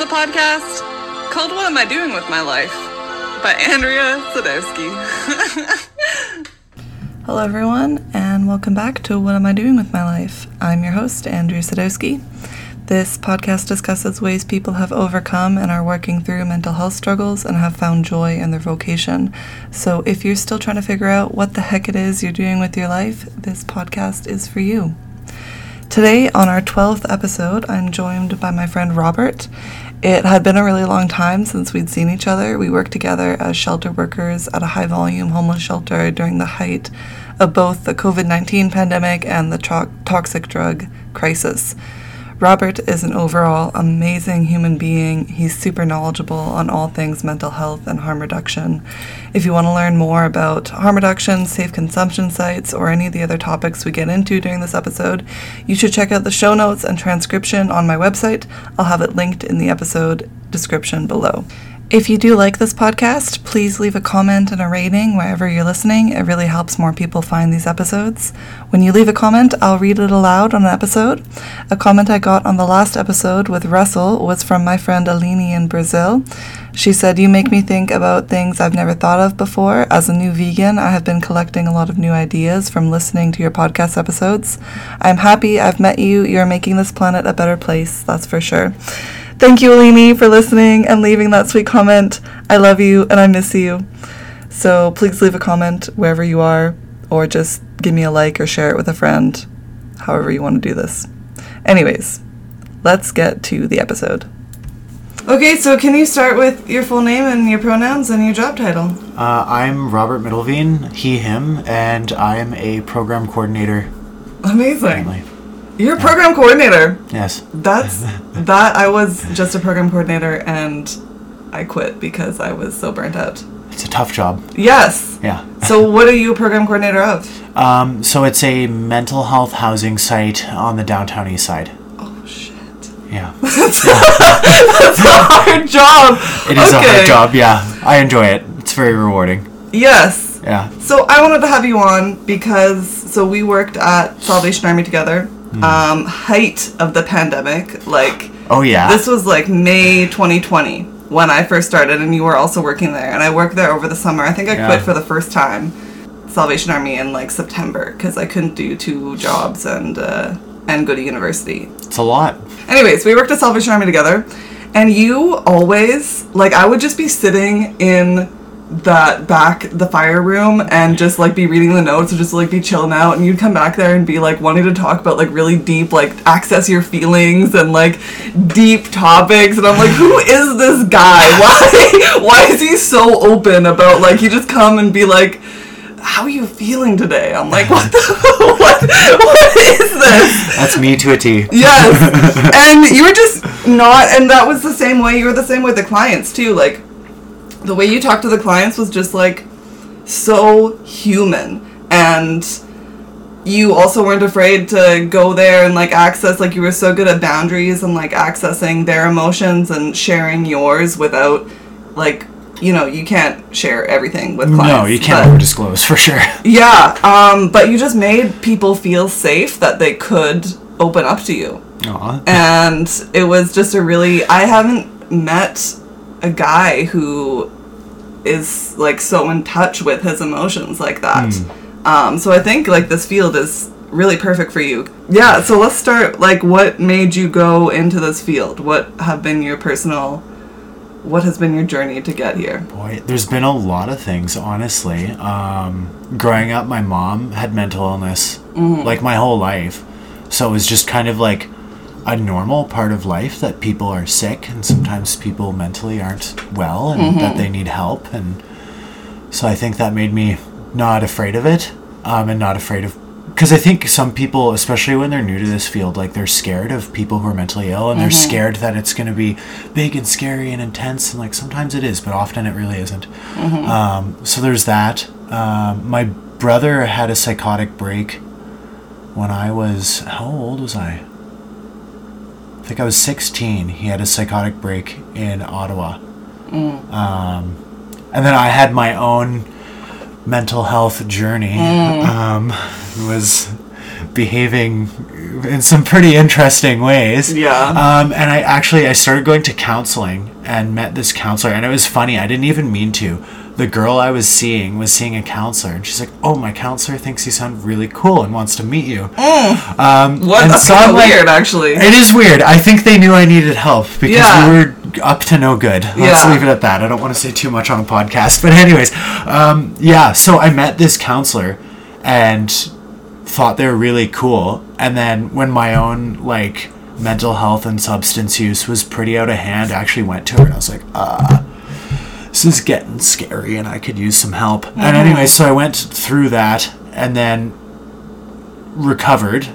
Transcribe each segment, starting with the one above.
is a podcast called What Am I Doing with My Life by Andrea Sadowski. Hello, everyone, and welcome back to What Am I Doing with My Life? I'm your host, Andrea Sadowski. This podcast discusses ways people have overcome and are working through mental health struggles and have found joy in their vocation. So, if you're still trying to figure out what the heck it is you're doing with your life, this podcast is for you. Today, on our 12th episode, I'm joined by my friend Robert. It had been a really long time since we'd seen each other. We worked together as shelter workers at a high volume homeless shelter during the height of both the COVID 19 pandemic and the to- toxic drug crisis. Robert is an overall amazing human being. He's super knowledgeable on all things mental health and harm reduction. If you want to learn more about harm reduction, safe consumption sites, or any of the other topics we get into during this episode, you should check out the show notes and transcription on my website. I'll have it linked in the episode description below. If you do like this podcast, please leave a comment and a rating wherever you're listening. It really helps more people find these episodes. When you leave a comment, I'll read it aloud on an episode. A comment I got on the last episode with Russell was from my friend Alini in Brazil. She said, You make me think about things I've never thought of before. As a new vegan, I have been collecting a lot of new ideas from listening to your podcast episodes. I'm happy I've met you. You're making this planet a better place, that's for sure. Thank you, Alini, for listening and leaving that sweet comment. I love you and I miss you. So please leave a comment wherever you are, or just give me a like or share it with a friend, however you want to do this. Anyways, let's get to the episode. Okay, so can you start with your full name and your pronouns and your job title? Uh, I'm Robert Middelveen, he, him, and I'm a program coordinator. Amazing. You're a program coordinator. Yes. That's that I was just a program coordinator and I quit because I was so burnt out. It's a tough job. Yes. Yeah. So what are you a program coordinator of? Um, so it's a mental health housing site on the downtown east side. Oh shit. Yeah. That's a hard job. It is a hard job, yeah. I enjoy it. It's very rewarding. Yes. Yeah. So I wanted to have you on because so we worked at Salvation Army together. Hmm. Um, height of the pandemic, like Oh, yeah. this was like May 2020 when I first started, and you were also working there. And I worked there over the summer. I think I Yeah. quit for the first time, Salvation Army in like September because I couldn't do two jobs and uh, and go to university. it's a lot. Anyways, we worked at Salvation Army together, and you always like I would just be sitting in that back the fire room and just like be reading the notes or just like be chilling out and you'd come back there and be like wanting to talk about like really deep like access your feelings and like deep topics and I'm like who is this guy why why is he so open about like you just come and be like how are you feeling today I'm like what the what what is this That's me to a T. Yes. and you were just not and that was the same way you were the same with the clients too. Like the way you talked to the clients was just like so human and you also weren't afraid to go there and like access like you were so good at boundaries and like accessing their emotions and sharing yours without like you know you can't share everything with clients No, you can't over disclose for sure. yeah um but you just made people feel safe that they could open up to you Aw. and it was just a really i haven't met a guy who is like so in touch with his emotions like that. Um, so i think like this field is really perfect for you. Yeah so let's start like what made you go into this field? What have been your personal what has been your journey to get here? Boy, there's been a lot of things, honestly. Um, growing up, my mom had mental illness like my whole life. So it was just kind of like a normal part of life that people are sick and sometimes people mentally aren't well and that they need help. And so I think that made me not afraid of it um, and not afraid of. Because I think some people, especially when they're new to this field, like they're scared of people who are mentally ill and they're scared that it's going to be big and scary and intense. And like sometimes it is, but often it really isn't. Um, so there's that. Um, my brother had a psychotic break when I was. How old was I? I think I was 16. He had a psychotic break in Ottawa. Um, and then I had my own mental health journey. Um, was behaving in some pretty interesting ways. Yeah. Um, and I actually I started going to counseling and met this counselor, and it was funny. I didn't even mean to. The girl I was seeing was seeing a counselor, and she's like, "Oh, my counselor thinks you sound really cool and wants to meet you." Um, What? and That's so kind of like- weird, actually. It is weird. I think they knew I needed help because Yeah. we were up to no good. Let's Yeah. leave it at that. I don't want to say too much on a podcast, but anyways, um, yeah. So I met this counselor and thought they were really cool, and then when my own like mental health and substance use was pretty out of hand, I actually went to her and I was like, uh this is getting scary and I could use some help. And anyway, so I went through that and then recovered.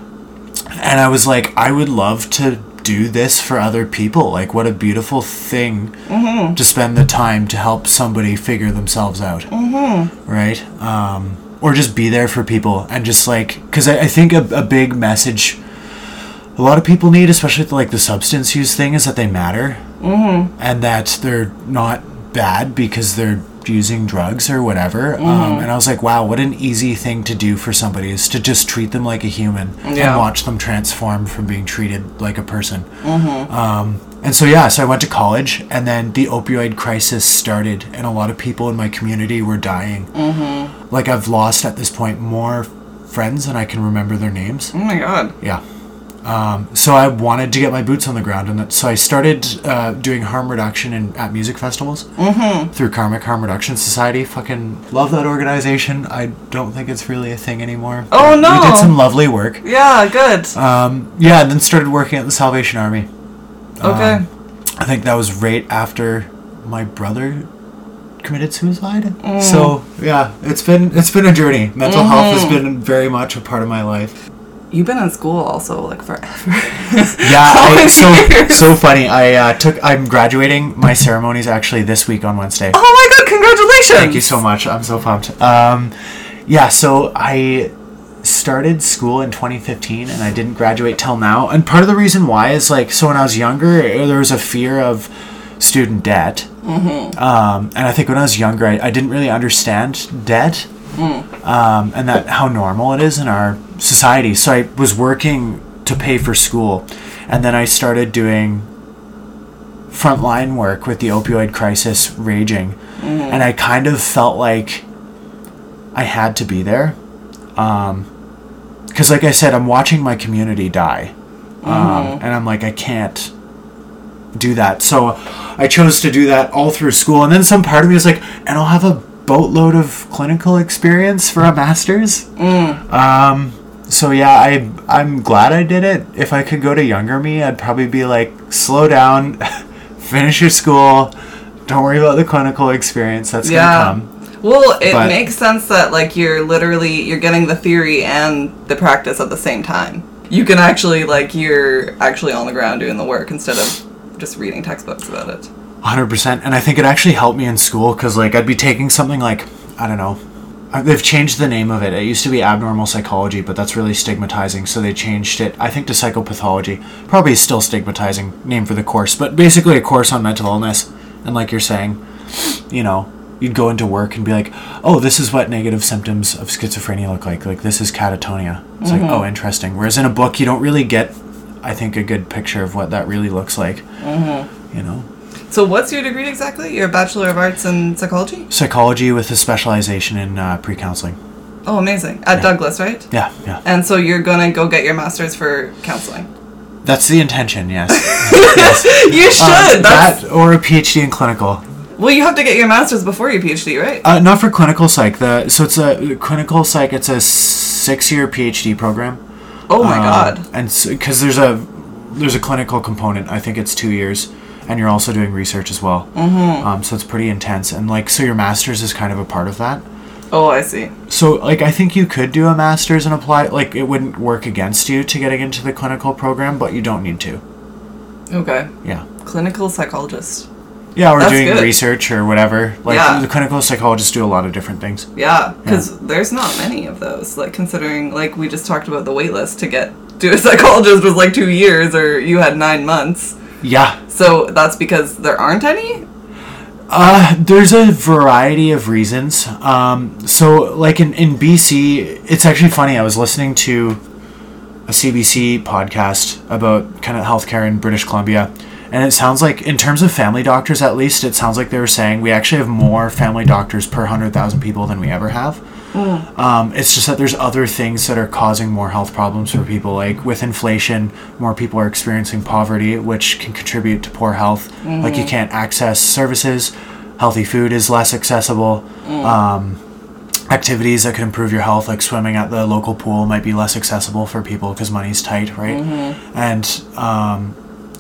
And I was like, I would love to do this for other people. Like, what a beautiful thing to spend the time to help somebody figure themselves out. Mm-hmm. Right? Um, or just be there for people and just like, because I, I think a, a big message a lot of people need, especially like the substance use thing, is that they matter mm-hmm. and that they're not bad because they're using drugs or whatever. Um, and I was like, wow, what an easy thing to do for somebody is to just treat them like a human Yeah. and watch them transform from being treated like a person. Um, and so, yeah, so I went to college and then the opioid crisis started, and a lot of people in my community were dying. Mm-hmm. Like, I've lost at this point more friends than I can remember their names. oh my god. Yeah. Um, so I wanted to get my boots on the ground, and that, so I started uh, doing harm reduction in, at music festivals through Karmik Harm Reduction Society. Fucking love that organization. I don't think it's really a thing anymore. Oh, no. We did some lovely work. Yeah, good. Um, yeah, and then started working at the Salvation Army. okay. Um, I think that was right after my brother committed suicide. So yeah, it's been it's been a journey. Mental health has been very much a part of my life. You've been in school also like forever. Yeah, I, so so funny. I uh, took. I'm graduating. My ceremony's actually this week on Wednesday. oh my god, congratulations! Thank you so much. I'm so pumped. Um, yeah, so I started school in 2015 and I didn't graduate till now. And part of the reason why is like, so when I was younger, there was a fear of student debt. Mm-hmm. Um, and I think when I was younger, I, I didn't really understand debt. Um, and that how normal it is in our society. So I was working to pay for school, and then I started doing frontline work with the opioid crisis raging, and I kind of felt like I had to be there, because like I said, I'm watching my community die, um, and I'm like I can't do that. So I chose to do that all through school, and then some part of me was like, and I'll have a boatload of clinical experience for a master's. Um, so yeah, I I'm glad I did it. If I could go to younger me, I'd probably be like, slow down, finish your school, don't worry about the clinical experience that's Yeah. gonna come. Well, it But- makes sense that like you're literally you're getting the theory and the practice at the same time. You can actually like you're actually on the ground doing the work instead of just reading textbooks about it. 100% and i think it actually helped me in school because like i'd be taking something like i don't know uh, they've changed the name of it. It used to be abnormal psychology but that's really stigmatizing so they changed it i think to psychopathology. Probably still stigmatizing name for the course but basically a course on mental illness. And like you're saying you know you'd go into work and be like oh this is what negative symptoms of schizophrenia look like. Like this is catatonia. It's like oh interesting. Whereas in a book you don't really get i think a good picture of what that really looks like. You know So what's your degree exactly? You're a Bachelor of Arts in Psychology? psychology with a specialization in uh, pre-counseling. Oh, amazing. At Douglas, right? Yeah, yeah. And so you're gonna go get your master's for counseling. That's the intention. Yes. yes. You should. Uh, that or a PhD in clinical. well, you have to get your master's before your PhD, right? Uh, not for clinical psych. The so it's a clinical psych. It's a six-year PhD program. oh my Um, god. And because there's a there's a clinical component. I think it's two years, and you're also doing research as well. Mm-hmm. Um, so it's pretty intense, and like so your master's is kind of a part of that. Oh, I see. So, like, I think you could do a master's and apply. Like, it wouldn't work against you to getting into the clinical program, but you don't need to. Okay. Yeah. Clinical psychologist. Yeah, or That's doing good. research or whatever. Like, Yeah. the clinical psychologists do a lot of different things. Yeah, because there's not many of those. Like considering, like we just talked about the wait list to get to a psychologist was like two years, or you had nine months. Yeah. So that's because there aren't any. Uh, there's a variety of reasons. Um, so, like, in, in BC, it's actually funny. I was listening to a CBC podcast about kind of healthcare in British Columbia. And it sounds like, in terms of family doctors at least, it sounds like they were saying we actually have more family doctors per 100,000 people than we ever have. Um, it's just that there's other things that are causing more health problems for people. Like with inflation, more people are experiencing poverty, which can contribute to poor health. Like you can't access services, healthy food is less accessible. Um, activities that could improve your health, like swimming at the local pool, might be less accessible for people because money's tight, right? And um,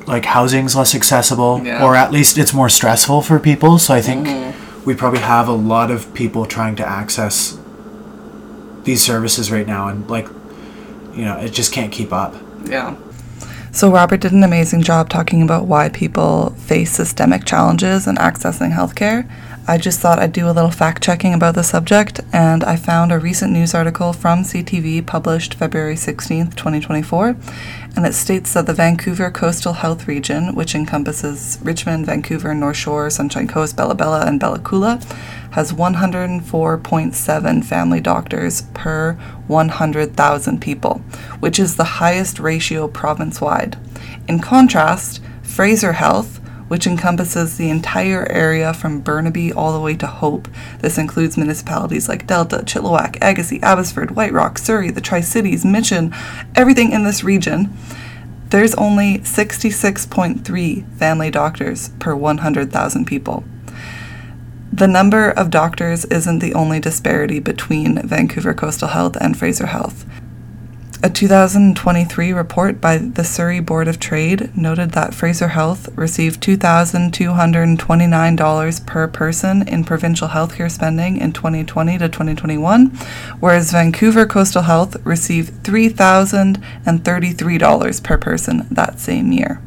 like housing's less accessible, Yeah. or at least it's more stressful for people. So I think we probably have a lot of people trying to access these services right now, and like, you know, it just can't keep up. Yeah. So, Robert did an amazing job talking about why people face systemic challenges in accessing healthcare. I just thought I'd do a little fact checking about the subject, and I found a recent news article from CTV published February 16th, 2024, and it states that the Vancouver Coastal Health Region, which encompasses Richmond, Vancouver, North Shore, Sunshine Coast, Bella Bella, and Bella Coola, has 104.7 family doctors per 100,000 people, which is the highest ratio province wide. In contrast, Fraser Health, which encompasses the entire area from Burnaby all the way to Hope. This includes municipalities like Delta, Chilliwack, Agassiz, Abbotsford, White Rock, Surrey, the Tri Cities, Mission, everything in this region. There's only 66.3 family doctors per 100,000 people. The number of doctors isn't the only disparity between Vancouver Coastal Health and Fraser Health. A 2023 report by the Surrey Board of Trade noted that Fraser Health received $2,229 per person in provincial healthcare spending in 2020 to 2021, whereas Vancouver Coastal Health received $3,033 per person that same year.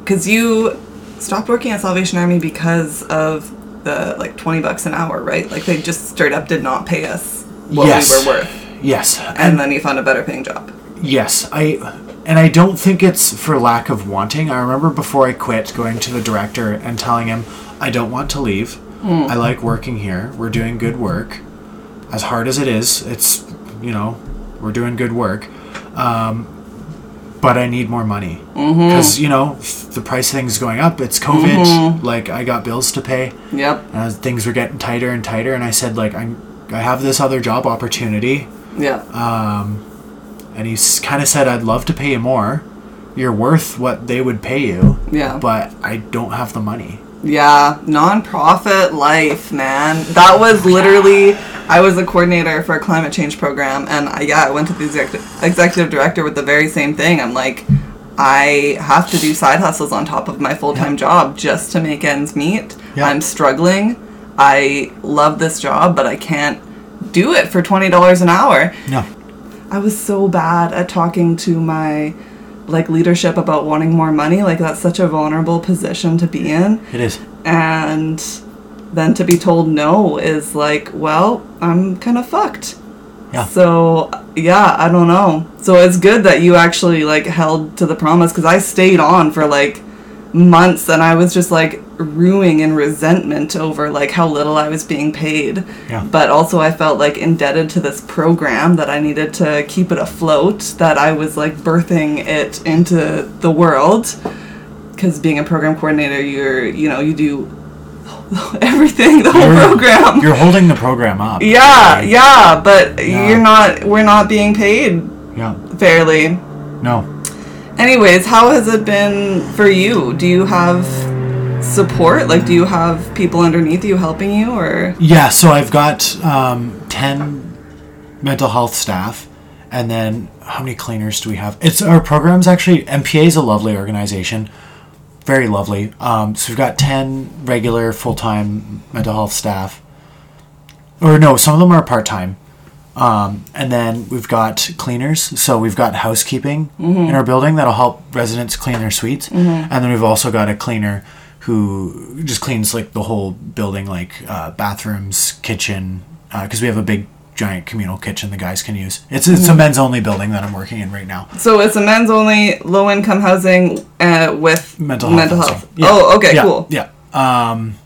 Because you stopped working at Salvation Army because of the like 20 bucks an hour, right? Like they just straight up did not pay us what Yes. we were worth. Yes, And then you found a better paying job. Yes, I and I don't think it's for lack of wanting. I remember before I quit going to the director and telling him I don't want to leave. Hmm. I like working here. We're doing good work. As hard as it is, it's you know, we're doing good work. Um, but I need more money mm-hmm. because you know the price things going up. It's COVID. Mm-hmm. Like I got bills to pay. Yep. Things were getting tighter and tighter, and I said like I'm I have this other job opportunity. Yeah. Um, And he kind of said, I'd love to pay you more. You're worth what they would pay you. Yeah. But I don't have the money. Yeah, nonprofit life, man. That was literally. I was a coordinator for a climate change program, and I, yeah, I went to the executive executive director with the very same thing. I'm like, I have to do side hustles on top of my full time job just to make ends meet. Yeah. I'm struggling. I love this job, but I can't do it for twenty dollars an hour. No. I was so bad at talking to my like leadership about wanting more money. Like that's such a vulnerable position to be in. It is. And then to be told no is like, well, I'm kind of fucked. Yeah. So, yeah, I don't know. So it's good that you actually like held to the promise cuz I stayed on for like months and I was just like ruing in resentment over like how little I was being paid. Yeah. But also I felt like indebted to this program that I needed to keep it afloat, that I was like birthing it into the world cuz being a program coordinator, you're, you know, you do everything, the whole You're- program. You're holding the program up. Yeah, Like, yeah, but Yeah. you're not. We're not being paid Yeah. fairly. No. Anyways, how has it been for you? Do you have support? Like, do you have people underneath you helping you, or Yeah, so I've got um, 10 mental health staff. And then how many cleaners do we have? It's our program's actually, MPA is a lovely organization. Very lovely. Um, so we've got 10 regular full time mental health staff. Or no, some of them are part time. Um, and then we've got cleaners. So we've got housekeeping in our building that'll help residents clean their suites. And then we've also got a cleaner who just cleans like the whole building, like uh, bathrooms, kitchen, because we have a big giant communal kitchen the guys can use. It's it's a men's only building that I'm working in right now. so it's a men's only low income housing uh, with Mental health. Mental health. Yeah. Oh, okay, Yeah, cool. Yeah. Um,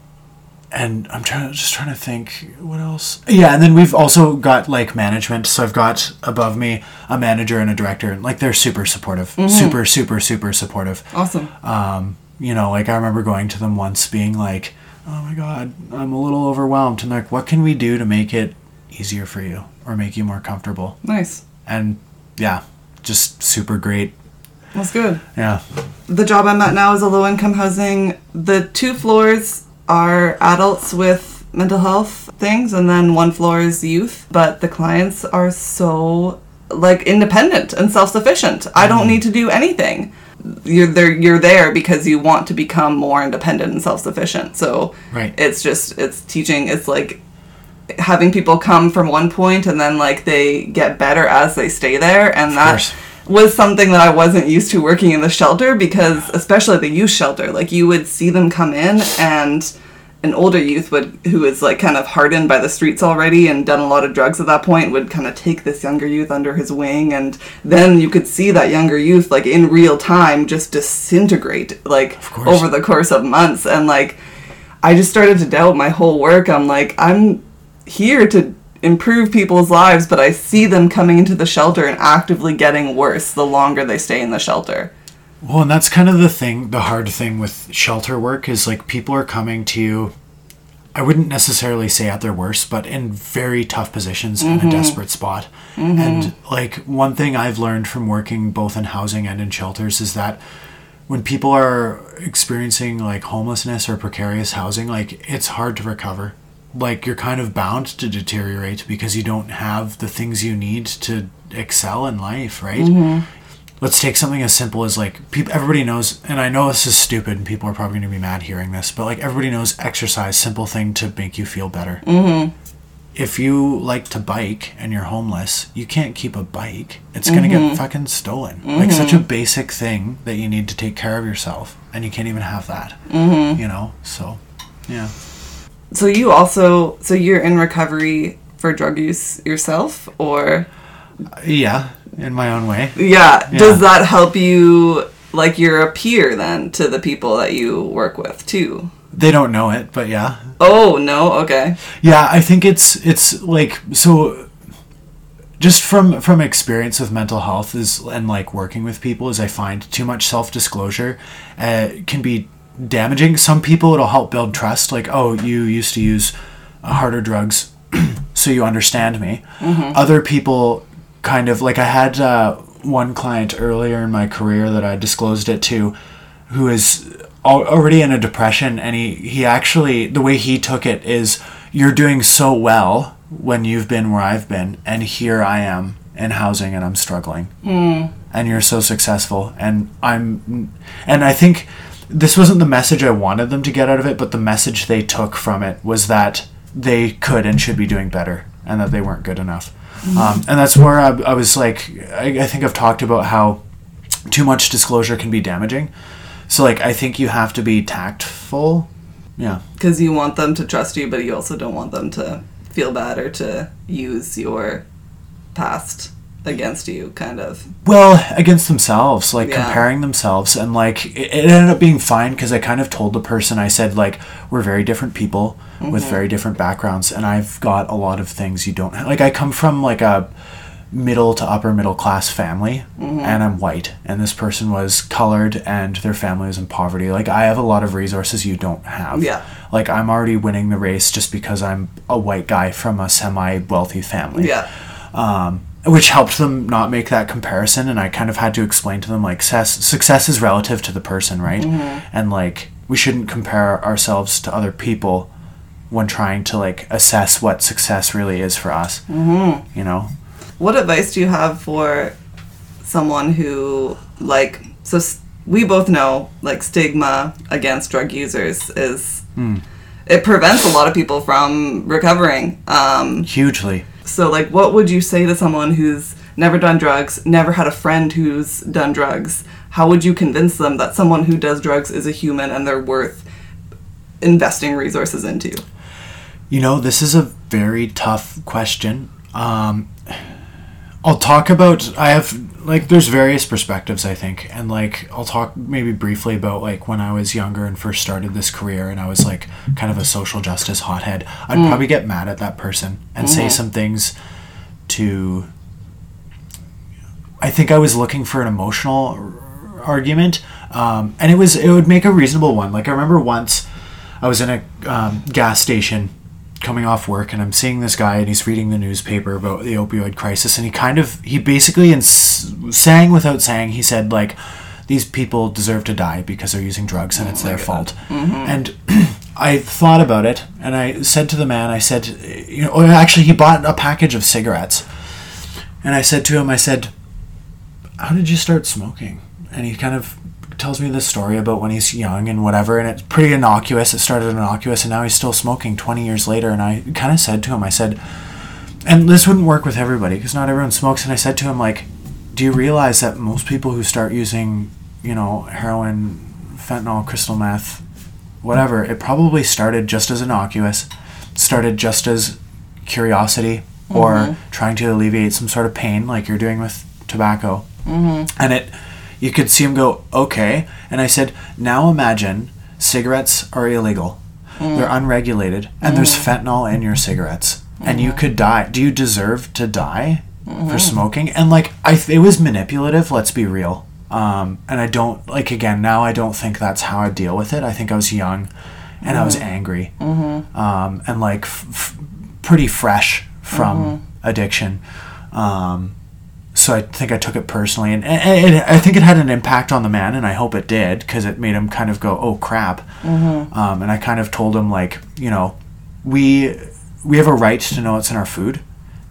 and I'm trying to just trying to think what else. Yeah, and then we've also got like management. So I've got above me a manager and a director, and like they're super supportive, super super super supportive. Awesome. Um, you know, like I remember going to them once, being like, "Oh my god, I'm a little overwhelmed," and like, "What can we do to make it easier for you or make you more comfortable?" Nice. And yeah, just super great. That's good. Yeah. The job I'm at now is a low income housing. The two floors are adults with mental health things, and then one floor is youth. But the clients are so like independent and self sufficient. I don't mm-hmm. need to do anything. You're there. You're there because you want to become more independent and self sufficient. So Right. it's just it's teaching. It's like having people come from one point and then like they get better as they stay there, and that. Was something that I wasn't used to working in the shelter because especially the youth shelter, like you would see them come in and an older youth would who is like kind of hardened by the streets already and done a lot of drugs at that point would kind of take this younger youth under his wing and then you could see that younger youth like in real time just disintegrate like over the course of months and like I just started to doubt my whole work. I'm like I'm here to improve people's lives, but I see them coming into the shelter and actively getting worse the longer they stay in the shelter. Well, and that's kind of the thing, the hard thing with shelter work is like people are coming to you. I wouldn't necessarily say at their worst, but in very tough positions in a mm-hmm. desperate spot. And mm-hmm. like one thing I've learned from working both in housing and in shelters is that when people are experiencing like homelessness or precarious housing, like it's hard to recover. Like you're kind of bound to deteriorate because you don't have the things you need to excel in life, right? let's take something as simple as like people everybody knows and i know this is stupid and people are probably going to be mad hearing this but like everybody knows exercise simple thing to make you feel better. Mm-hmm. if you like to bike and you're homeless you can't keep a bike. It's going to get fucking stolen. Like such a basic thing that you need to take care of yourself and you can't even have that mm-hmm. you know? So yeah So you also so you're in recovery for drug use yourself or yeah in my own way yeah, Yeah. does that help you like you're a peer then to the people that you work with too? they don't know it but yeah Oh, no. Okay. Yeah, I think it's it's like so just from from experience with mental health is and like working with people is I find too much self-disclosure uh, can be damaging. Some people it'll help build trust like oh you used to use uh, harder drugs so you understand me. Other people kind of like I had uh, one client earlier in my career that I disclosed it to who is al- already in a depression and he, he actually the way he took it is you're doing so well when you've been where I've been and here I am in housing and I'm struggling and you're so successful and I'm and I think this wasn't the message I wanted them to get out of it but the message they took from it was that they could and should be doing better and that they weren't good enough. Um, and that's where I, I was like I, I think I've talked about how too much disclosure can be damaging. So like I think you have to be tactful. Yeah. Because you want them to trust you, but you also don't want them to feel bad or to use your past against you, kind of. Well, against themselves, like Yeah. comparing themselves, and like it, it ended up being fine because I kind of told the person I said like we're very different people with very different backgrounds, and I've got a lot of things you don't have. Like I come from like a middle to upper middle class family, and I'm white, and this person was colored, and their family was in poverty. Like I have a lot of resources you don't have. Yeah. Like I'm already winning the race just because I'm a white guy from a semi wealthy family Yeah. um, which helped them not make that comparison. And I kind of had to explain to them like success, success is relative to the person, right? And like we shouldn't compare ourselves to other people when trying to like assess what success really is for us. Mm-hmm. You know, What advice do you have for someone who, like, so s- we both know, like, stigma against drug users is. It prevents a lot of people from recovering. Um, hugely. So, like, what would you say to someone who's never done drugs, never had a friend who's done drugs? How would you convince them that someone who does drugs is a human and they're worth investing resources into? You know, this is a very tough question. Um, I'll talk about I have like there's various perspectives I think. And like I'll talk maybe briefly about like when I was younger and first started this career and I was like kind of a social justice hothead I'd probably get mad at that person and say some things to I think I was looking for an emotional r- argument um, and it was it would make a reasonable one. Like I remember once I was in a um, gas station coming off work and I'm seeing this guy and he's reading the newspaper about the opioid crisis and he kind of he basically in saying without saying he said like these people deserve to die because they're using drugs and it's oh their fault. Mm-hmm. And I thought about it and I said to the man I said you know oh, actually he bought a package of cigarettes. And I said to him I said how did you start smoking? And he kind of tells me this story about when he's young and whatever and it's pretty innocuous. It started innocuous and now he's still smoking 20 years later and i kind of said to him i said and this wouldn't work with everybody because not everyone smokes and i said to him like do you realize that most people who start using you know heroin fentanyl crystal meth whatever it probably started just as innocuous started just as curiosity or mm-hmm. trying to alleviate some sort of pain like you're doing with tobacco? Mm-hmm. And it you could see him go okay. And i said now imagine cigarettes are illegal. Mm. They're unregulated and there's mm. fentanyl in your cigarettes. And you mm-hmm. could die. Do you deserve to die for mm-hmm. smoking? And like i it was manipulative let's be real. Um, and i don't like again now i don't think that's how i deal with it. I think i was young and i was mm-hmm. angry. Um, and like f- f- pretty fresh from addiction. Um, so I think I took it personally, and, and, and I think it had an impact on the man, and I hope it did because it made him kind of go, "Oh crap!" Um, and I kind of told him like, you know, we we have a right to know what's in our food.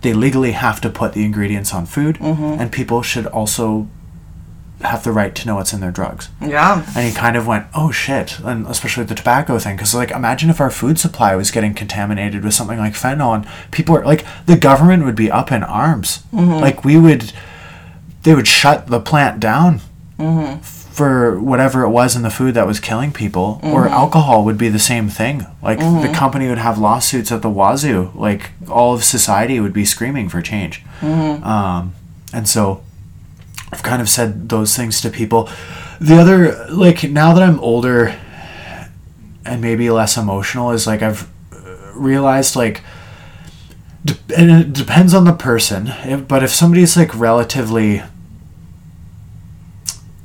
They legally have to put the ingredients on food, and people should also have the right to know what's in their drugs. Yeah. And he kind of went, "Oh shit!" And especially the tobacco thing, because like, imagine if our food supply was getting contaminated with something like fentanyl, and people are like, the government would be up in arms. Mm-hmm. Like we would, they would shut the plant down mm-hmm. for whatever it was in the food that was killing people. Or mm-hmm. alcohol would be the same thing. Like the company would have lawsuits at the wazoo. Like all of society would be screaming for change. Um, and so I've kind of said those things to people. The other, like, now that I'm older and maybe less emotional, is like I've uh, realized, like, de- and it depends on the person, if, but if somebody's like relatively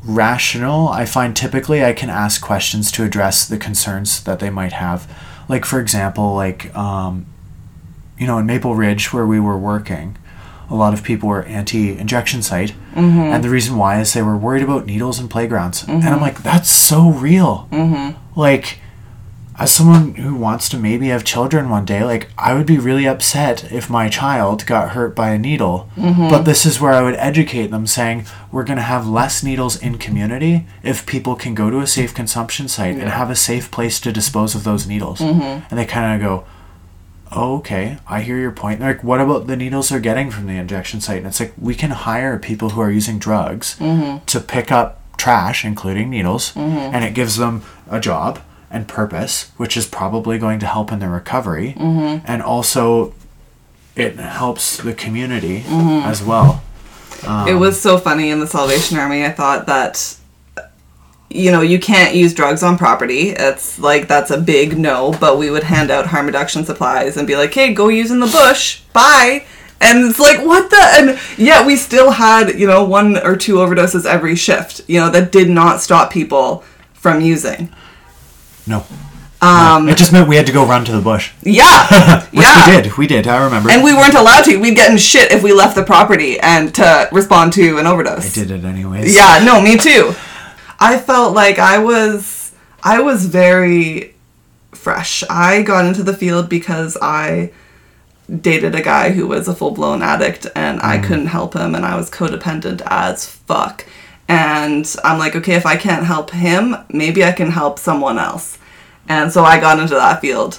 rational, I find typically I can ask questions to address the concerns that they might have. Like, for example, like, um, you know, in Maple Ridge where we were working, a lot of people were anti-injection site, mm-hmm. and the reason why is they were worried about needles in playgrounds. And I'm mm-hmm. like, that's so real. Mm-hmm. Like, as someone who wants to maybe have children one day, like I would be really upset if my child got hurt by a needle. But this is where I would educate them, saying we're going to have less needles in community if people can go to a safe consumption site and have a safe place to dispose of those needles. And they kind of go, oh, okay, I hear your point. Like, what about the needles they're getting from the injection site? And it's like, we can hire people who are using drugs mm-hmm. to pick up trash, including needles, mm-hmm. and it gives them a job and purpose, which is probably going to help in their recovery. Mm-hmm. And also, it helps the community as well. it was um, so funny in the Salvation Army. I thought that you know, you can't use drugs on property. It's like that's a big no, but we would hand out harm reduction supplies and be like, "Hey, go use in the bush. Bye." And it's like, "What the?" And yeah, we still had, you know, one or two overdoses every shift, you know, that did not stop people from using. No. Um, it just meant we had to go run to the bush. Yeah. Which yeah. we did. We did. I remember. And we weren't allowed to. We'd get in shit if we left the property and to respond to an overdose. I did it anyways. Yeah, no, me too. I felt like I was I was very fresh. I got into the field because I dated a guy who was a full-blown addict and I mm. couldn't help him and I was codependent as fuck. And I'm like, okay, if I can't help him, maybe I can help someone else. And so I got into that field.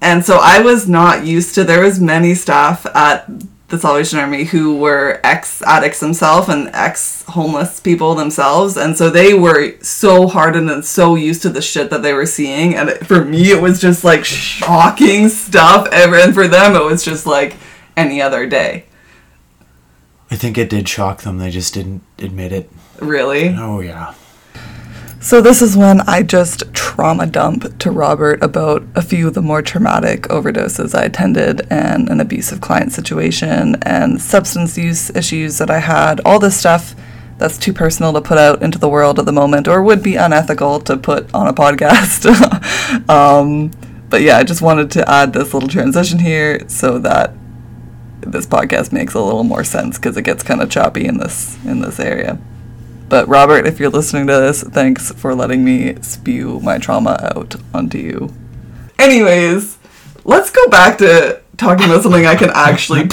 And so I was not used to there was many staff at the Salvation Army who were ex addicts themselves and ex homeless people themselves, and so they were so hardened and so used to the shit that they were seeing. And it, for me, it was just like shocking stuff. Ever, and for them, it was just like any other day. I think it did shock them. They just didn't admit it. Really? Oh yeah. So this is when I just trauma dump to Robert about a few of the more traumatic overdoses I attended and an abusive client situation and substance use issues that I had. All this stuff that's too personal to put out into the world at the moment or would be unethical to put on a podcast. um, but yeah, I just wanted to add this little transition here so that this podcast makes a little more sense because it gets kind of choppy in this in this area. But Robert, if you're listening to this, thanks for letting me spew my trauma out onto you. Anyways, let's go back to talking about something I can actually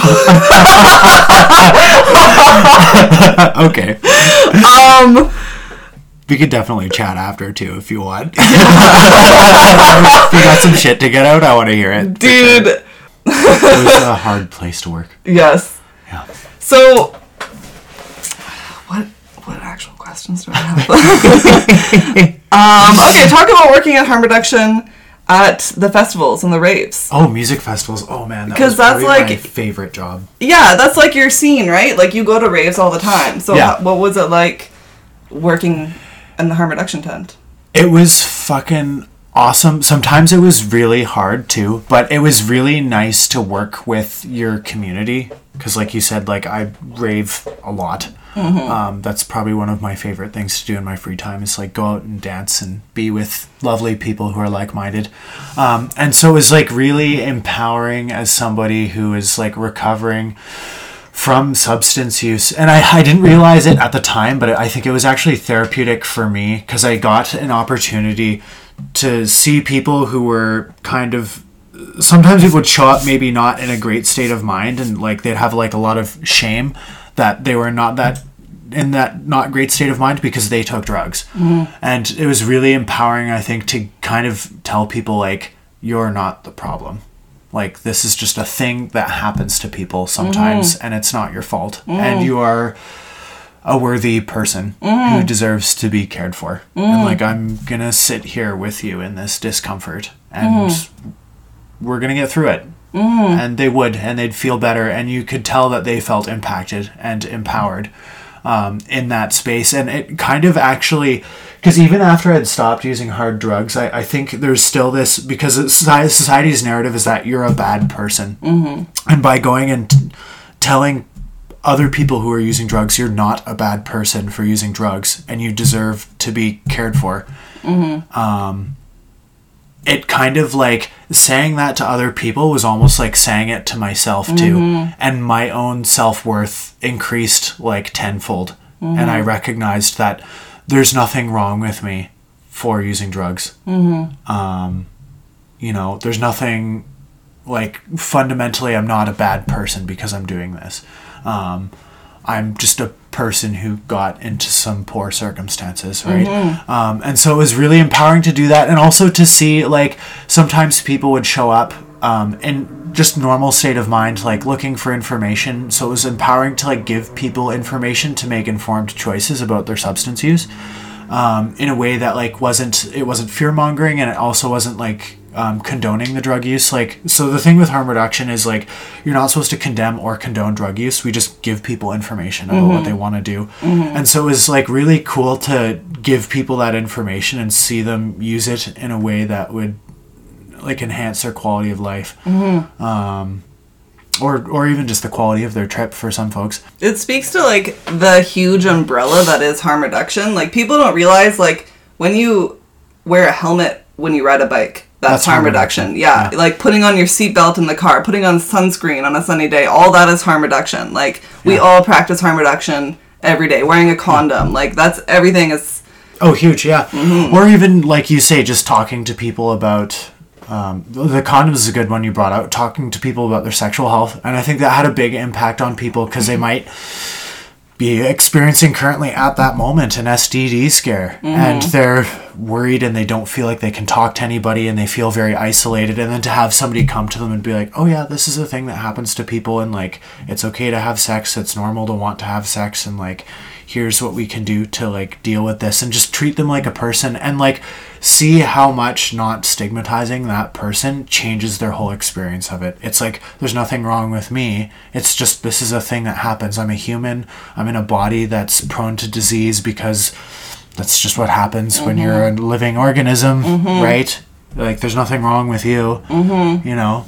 okay. um We could definitely chat after too if you want. if you got some shit to get out, I want to hear it. dude, It was a hard place to work. yes. Yeah. So what actual questions do I have? um okay, talk about working at harm reduction at the festivals and the raves. Oh, music festivals. Oh man, because was that's like- my favorite job. Yeah, that's like your scene, right? Like you go to raves all the time. So Yeah. what was it like working in the harm reduction tent? It was fucking awesome. Sometimes it was really hard too, but it was really nice to work with your community because, like you said, like I rave a lot. Um, that's probably one of my favorite things to do in my free time is like go out and dance and be with lovely people who are like-minded. Um, and so it was like really empowering as somebody who is like recovering from substance use and I, I didn't realize it at the time but i think it was actually therapeutic for me because i got an opportunity to see people who were kind of sometimes people would show up maybe not in a great state of mind and like they'd have like a lot of shame that they were not that in that not great state of mind because they took drugs. Mm-hmm. And it was really empowering i think to kind of tell people like you're not the problem. Like this is just a thing that happens to people sometimes mm-hmm. and it's not your fault. Mm-hmm. And you are a worthy person who mm. deserves to be cared for. And mm. like i'm gonna sit here with you in this discomfort and mm. we're gonna get through it. And they would and they'd feel better and you could tell that they felt impacted and empowered um, in that space. And it kind of actually because even after i'd stopped using hard drugs I, I think there's still this because society's narrative is that you're a bad person. Mm-hmm. And by going and t- telling other people who are using drugs you're not a bad person for using drugs and you deserve to be cared for. Um, it kind of like saying that to other people was almost like saying it to myself too. And my own self-worth increased like tenfold. And i recognized that there's nothing wrong with me for using drugs. Um, you know there's nothing like fundamentally i'm not a bad person because i'm doing this um, i'm just a person who got into some poor circumstances right? Um, and so it was really empowering to do that and also to see like sometimes people would show up um, in just normal state of mind like looking for information. So it was empowering to like give people information to make informed choices about their substance use um, in a way that like wasn't it wasn't fear mongering and it also wasn't like um, condoning the drug use like so the thing with harm reduction is like you're not supposed to condemn or condone drug use. We just give people information about what they want to do. And so it was like really cool to give people that information and see them use it in a way that would like enhance their quality of life. Um, or or even just the quality of their trip for some folks. It speaks to like the huge umbrella that is harm reduction. Like people don't realize like when you wear a helmet when you ride a bike, that's, That's harm, harm reduction. reduction. Yeah. Yeah. like putting on your seatbelt in the car, putting on sunscreen on a sunny day, all that is harm reduction. Like we Yeah. all practice harm reduction every day. Wearing a condom, like that's everything is Oh, huge, yeah. Mm-hmm. Or even like you say, just talking to people about um, the condoms is a good one you brought out. Talking to people about their sexual health, and I think that had a big impact on people because they mm-hmm. might be experiencing currently at that moment an STD scare, and mm-hmm. they're worried and they don't feel like they can talk to anybody, and they feel very isolated. And then to have somebody come to them and be like, "Oh yeah, this is a thing that happens to people, and like it's okay to have sex. It's normal to want to have sex, and like." here's what we can do to like deal with this and just treat them like a person and like see how much not stigmatizing that person changes their whole experience of it it's like there's nothing wrong with me it's just this is a thing that happens i'm a human i'm in a body that's prone to disease because that's just what happens when mm-hmm. you're a living organism mm-hmm. right? Like there's nothing wrong with you mm-hmm. you know?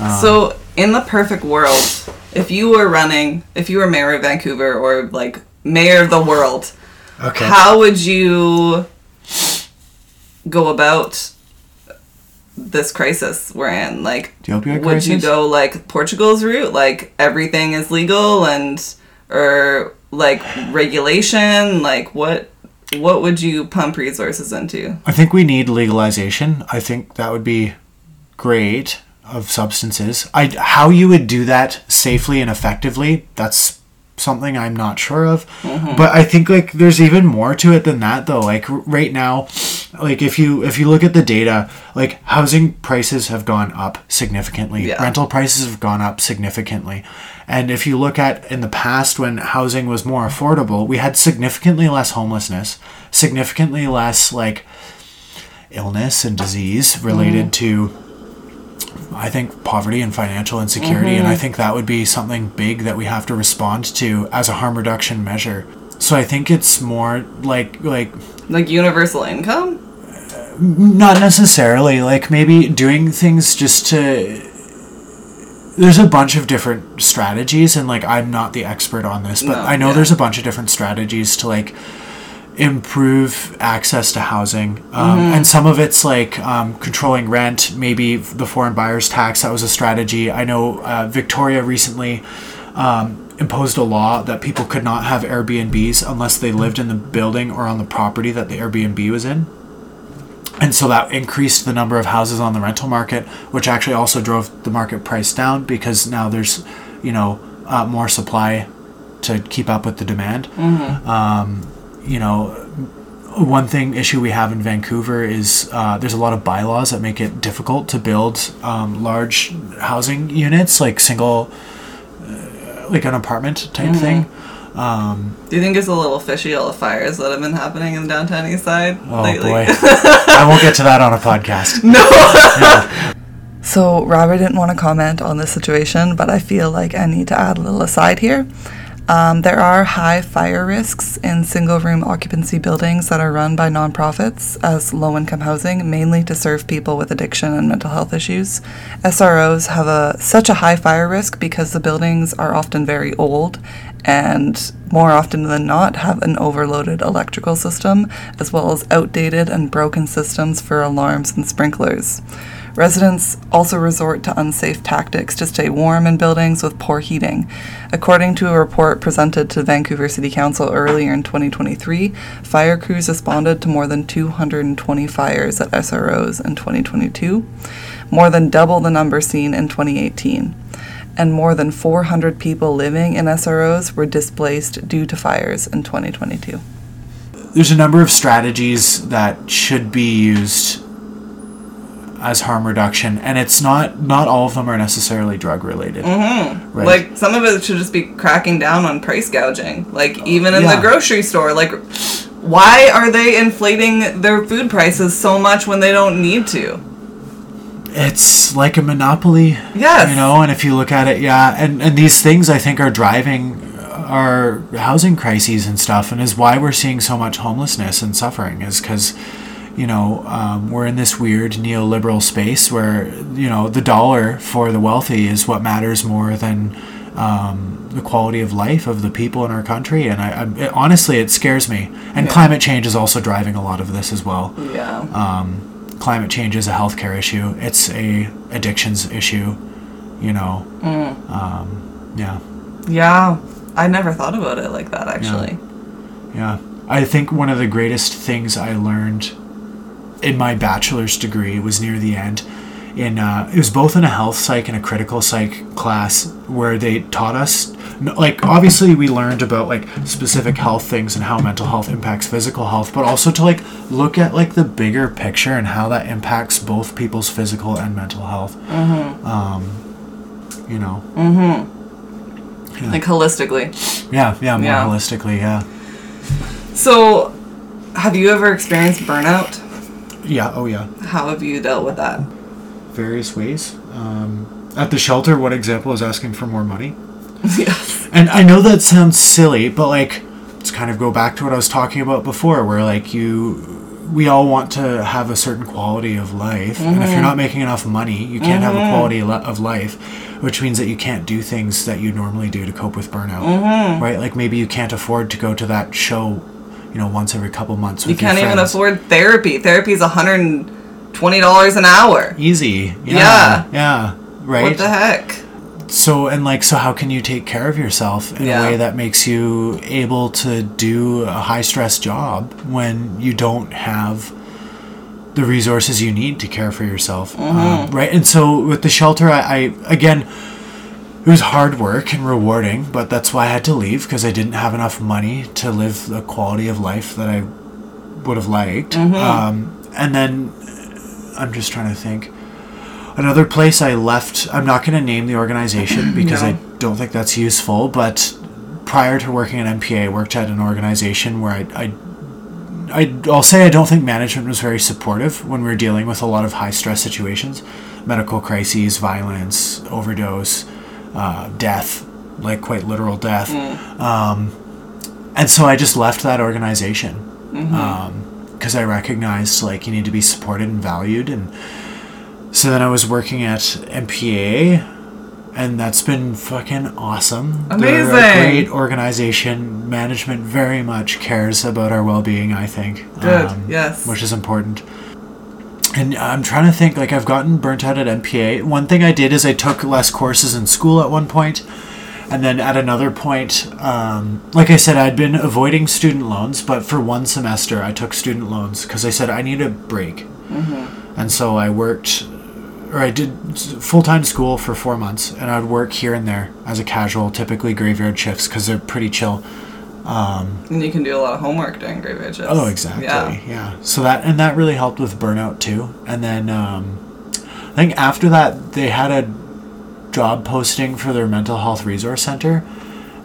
Um, so, in the perfect world, if you were running, if you were mayor of Vancouver or like mayor of the world, okay. how would you go about this crisis we're in? Like, The opioid would you go like Portugal's route, like everything is legal and or like regulation? Like, what what would you pump resources into? I think we need legalization. I think that would be great of substances. I how you would do that safely and effectively, that's something I'm not sure of. Mm-hmm. But I think like there's even more to it than that though. Like right now, like if you if you look at the data, like housing prices have gone up significantly. Yeah. Rental prices have gone up significantly. And if you look at in the past when housing was more affordable, we had significantly less homelessness, significantly less like illness and disease related mm. to I think poverty and financial insecurity and I mm-hmm. think that would be something big that we have to respond to as a harm reduction measure. So I think it's more like like Like universal income? not necessarily like maybe doing things just to there's a bunch of different strategies and like i'm not the expert on this but No, i know yeah. there's a bunch of different strategies to like improve access to housing. Um, and some of it's like um, controlling rent maybe the foreign buyers tax. That was a strategy. I know uh, victoria recently um, imposed a law that people could not have airbnbs unless they lived in the building or on the property that the airbnb was in and so that increased the number of houses on the rental market, which actually also drove the market price down because now there's, you know, uh, more supply to keep up with the demand. Um, you know, one thing issue we have in Vancouver is uh, there's a lot of bylaws that make it difficult to build um, large housing units, like single, uh, like an apartment type thing. Um, Do you think it's a little fishy all the fires that have been happening in downtown East Side oh lately? boy, I won't get to that on a podcast. No. So Robert didn't want to comment on this situation, but I feel like I need to add a little aside here. Um, there are high fire risks in single room occupancy buildings that are run by nonprofits as low income housing, mainly to serve people with addiction and mental health issues. SROs have a such a high fire risk because the buildings are often very old and more often than not have an overloaded electrical system as well as outdated and broken systems for alarms and sprinklers. Residents also resort to unsafe tactics to stay warm in buildings with poor heating. According to a report presented to Vancouver City Council earlier in 2023, fire crews responded to more than 220 fires at SROs in 2022, more than double the number seen in 2018. And more than 400 people living in SROs were displaced due to fires in 2022. there's a number of strategies that should be used as harm reduction and it's not not all of them are necessarily drug related mm-hmm. right Like some of it should just be cracking down on price gouging. Like even in Yeah. the grocery store, like why are they inflating their food prices so much when they don't need to? It's like a monopoly Yes. you know and if you look at it yeah and and these things i think are driving our housing crises and stuff and is why we're seeing so much homelessness and suffering is because you know um, we're in this weird neoliberal space where you know the dollar for the wealthy is what matters more than um, the quality of life of the people in our country and I, I it, honestly it scares me and Yeah. climate change is also driving a lot of this as well Yeah. um, climate change is a healthcare issue. It's a addictions issue. You know. Um, yeah, yeah. I never thought about it like that actually. yeah. I think one of the greatest things I learned in my bachelor's degree was near the end. In uh, it was both in a health psych and a critical psych class where they taught us like obviously we learned about like specific health things and how mental health impacts physical health but also to like look at like the bigger picture and how that impacts both people's physical and mental health um, you know mm-hmm Like holistically. yeah yeah more Yeah. holistically yeah So, have you ever experienced burnout? Yeah. Oh yeah. How have you dealt with that? Various ways. Um, at the shelter, one example is asking for more money. yes. And I know that sounds silly, but like, let's kind of go back to what I was talking about before, where like you, we all want to have a certain quality of life, and if you're mm-hmm. not making enough money, you can't have a mm-hmm. quality of life, which means that you can't do things that you normally do to cope with burnout, mm-hmm. right? Like maybe you can't afford to go to that show, you know, once every couple months. You can't even afford therapy. Therapy is $120 an hour. easy. Yeah, Yeah. yeah, right. What the heck? So and like so how can you take care of yourself in Yeah. a way that makes you able to do a high stress job when you don't have the resources you need to care for yourself Mm-hmm. um, right and so with the shelter I, I again it was hard work and rewarding but that's why i had to leave because i didn't have enough money to live the quality of life that i would have liked Mm-hmm. um, and then i'm just trying to think Another place I left, I'm not going to name the organization because No. I don't think that's useful, but prior to working at MPA, I worked at an organization where I, I, I, I'll say I don't think management was very supportive when we were dealing with a lot of high stress situations medical crises, violence, overdose, uh, death, like quite literal death. Um, and so I just left that organization because I recognized like you need to be supported and valued and so then I was working at MPA, and that's been fucking awesome. They're a Amazing. great organization. Management very much cares about our well-being. I think. Um, Good, yes. Which is important. And I'm trying to think. Like I've gotten burnt out at MPA. One thing I did is I took less courses in school at one point, and then at another point, um, like I said, I'd been avoiding student loans, but for one semester I took student loans because I said I need a break. Mhm. And so I worked, or I did full time school for four months, and I'd work here and there as a casual, typically graveyard shifts because they're pretty chill. And you can do a lot of homework during graveyard shifts. Oh, exactly. Yeah. Yeah. So that and that really helped with burnout too. And then um, I think after that they had a job posting for their mental health resource center.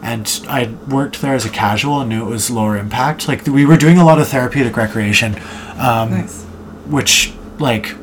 And I worked there as a casual and knew it was lower impact. Like we were doing a lot of therapeutic recreation. Um, Nice. which like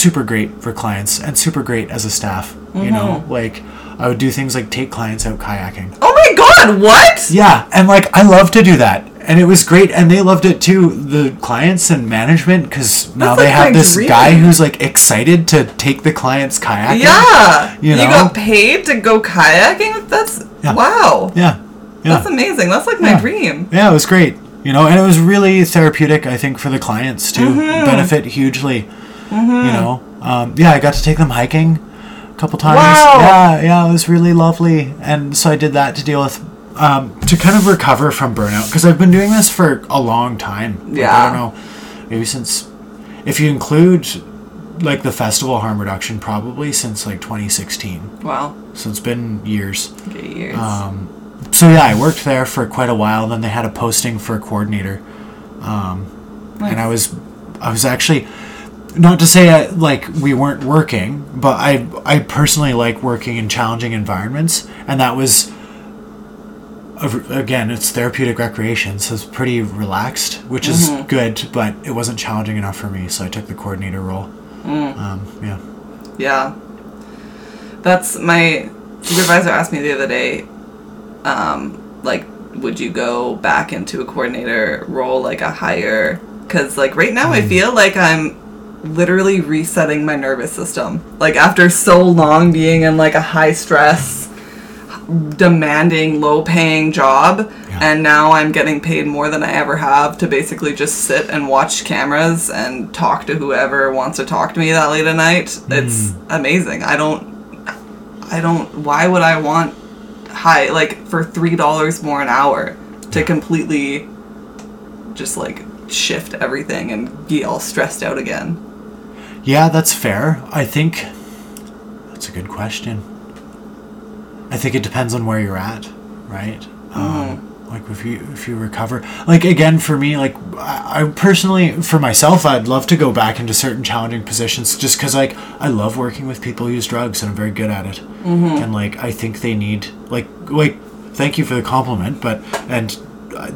super great for clients and super great as a staff you know mm-hmm. like i would do things like take clients out kayaking Oh my god, what? yeah and like i love to do that and it was great and they loved it too the clients and management because now That's they like have this dream. guy who's like excited to take the clients kayaking Yeah. You know? got paid to go kayaking? That's Yeah. wow. yeah yeah That's amazing. That's like my Yeah. dream. Yeah, it was great. You know, and it was really therapeutic. I think for the clients to mm-hmm. benefit hugely. You know, um, yeah, I got to take them hiking a couple times. Wow. Yeah, yeah, it was really lovely, and so I did that to deal with. Um, to kind of recover from burnout because I've been doing this for a long time. Like, I don't know, maybe since, if you include like the festival harm reduction, probably since like 2016. Wow. So it's been years. Okay, years. Um, so yeah, I worked there for quite a while. Then they had a posting for a coordinator, um, and I was, I was actually, not to say I, like we weren't working, but I I personally like working in challenging environments, and that was. Again, it's therapeutic recreation, so it's pretty relaxed, which is good. But it wasn't challenging enough for me, so I took the coordinator role. Um, yeah. Yeah. That's my supervisor asked me the other day, um, like, would you go back into a coordinator role, like a higher? Because, like, right now I feel like I'm literally resetting my nervous system. Like, after so long being in, like, a high stress, demanding, low paying job, and now I'm getting paid more than I ever have to basically just sit and watch cameras and talk to whoever wants to talk to me that late at night. It's hmm. amazing. I don't I don't why would I want high like for three dollars more an hour to completely just like shift everything and be all stressed out again. Yeah, that's fair. I think that's a good question. I think it depends on where you're at, right? Um, like if you if you recover, like again for me, like I, I personally for myself, I'd love to go back into certain challenging positions just because like I love working with people who use drugs and I'm very good at it, and like I think they need like like thank you for the compliment, but and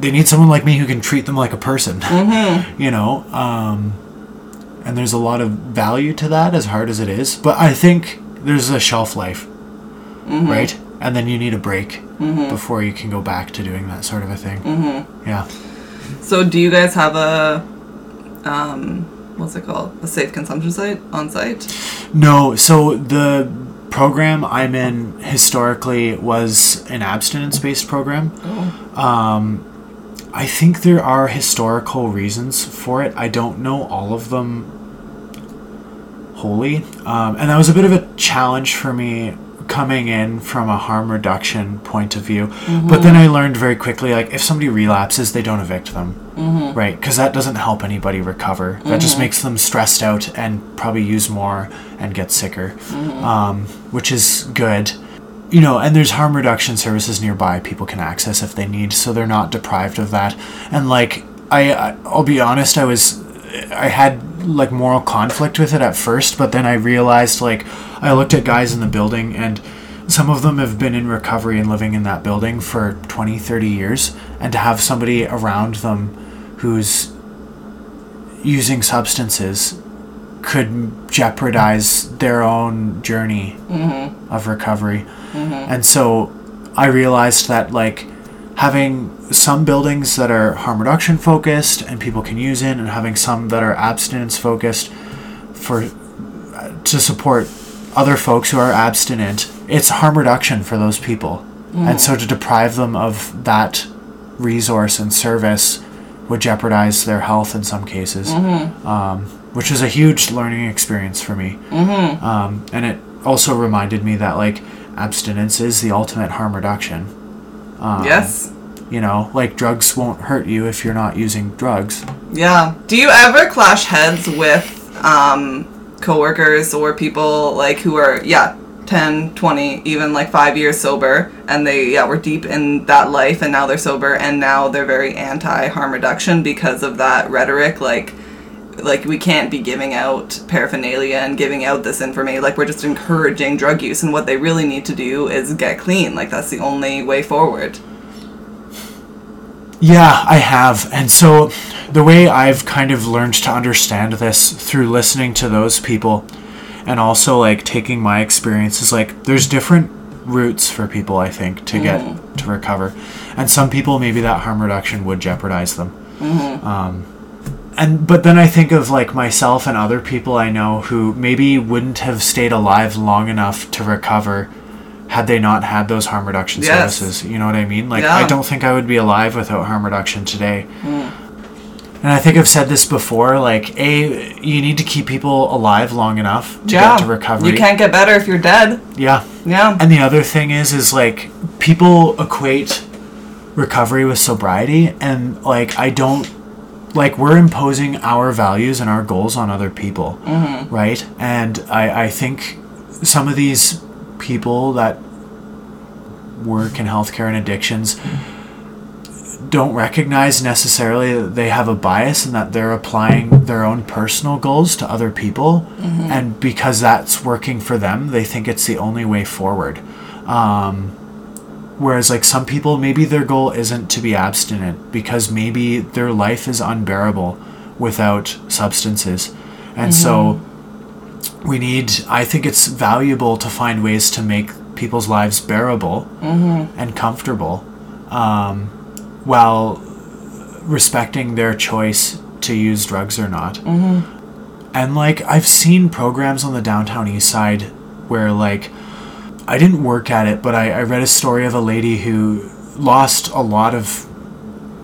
they need someone like me who can treat them like a person. you know, um, and there's a lot of value to that, as hard as it is. But I think there's a shelf life, right? And then you need a break before you can go back to doing that sort of a thing. Yeah. So, do you guys have a um, what's it called? A safe consumption site on site? No, so the program I'm in historically was an abstinence based program. Um, I think there are historical reasons for it. I don't know all of them wholly. Um, and that was a bit of a challenge for me coming in from a harm reduction point of view. But then I learned very quickly like if somebody relapses, they don't evict them. Right? Because that doesn't help anybody recover. That just makes them stressed out and probably use more and get sicker, um, which is good. You know, and there's harm reduction services nearby people can access if they need, so they're not deprived of that. And like, I, I'll be honest, I was, I had like moral conflict with it at first, but then I realized like, I looked at guys in the building and some of them have been in recovery and living in that building for 20 30 years and to have somebody around them who's using substances could jeopardize their own journey mm-hmm. of recovery. Mm-hmm. And so i realized that like having some buildings that are harm reduction focused and people can use in and having some that are abstinence focused for uh, to support other folks who are abstinent it's harm reduction for those people. Mm-hmm. And so to deprive them of that resource and service would jeopardize their health in some cases. Um, which was a huge learning experience for me um, and it also reminded me that like abstinence is the ultimate harm reduction Um, yes. you know like drugs won't hurt you if you're not using drugs Yeah. Do you ever clash heads with um, coworkers or people like who are yeah 10 20 even like five years sober and they yeah were deep in that life and now they're sober and now they're very anti harm reduction because of that rhetoric like like we can't be giving out paraphernalia and giving out this information like we're just encouraging drug use and what they really need to do is get clean like that's the only way forward Yeah, I have. And so the way I've kind of learned to understand this through listening to those people and also like taking my experience is like there's different routes for people I think to get to recover. And some people maybe that harm reduction would jeopardize them. Um, and but then I think of like myself and other people I know who maybe wouldn't have stayed alive long enough to recover had they not had those harm reduction Yes. services. You know what I mean? Like Yeah. I don't think I would be alive without harm reduction today. Mm. And I think I've said this before. Like, a you need to keep people alive long enough to yeah get to recovery. you can't get better if you're dead Yeah. yeah And the other thing is, is like people equate recovery with sobriety, and like I don't like we're imposing our values and our goals on other people, right? And I I think some of these people that work in healthcare and addictions don't recognize necessarily that they have a bias and that they're applying their own personal goals to other people. And because that's working for them they think it's the only way forward. Um, whereas like some people maybe their goal isn't to be abstinent because maybe their life is unbearable without substances. And so mm-hmm. we need i think it's valuable to find ways to make people's lives bearable mm-hmm. and comfortable um, while respecting their choice to use drugs or not. Mm-hmm. And like I've seen programs on the downtown east side where like I didn't work at it, but I, I read a story of a lady who lost a lot of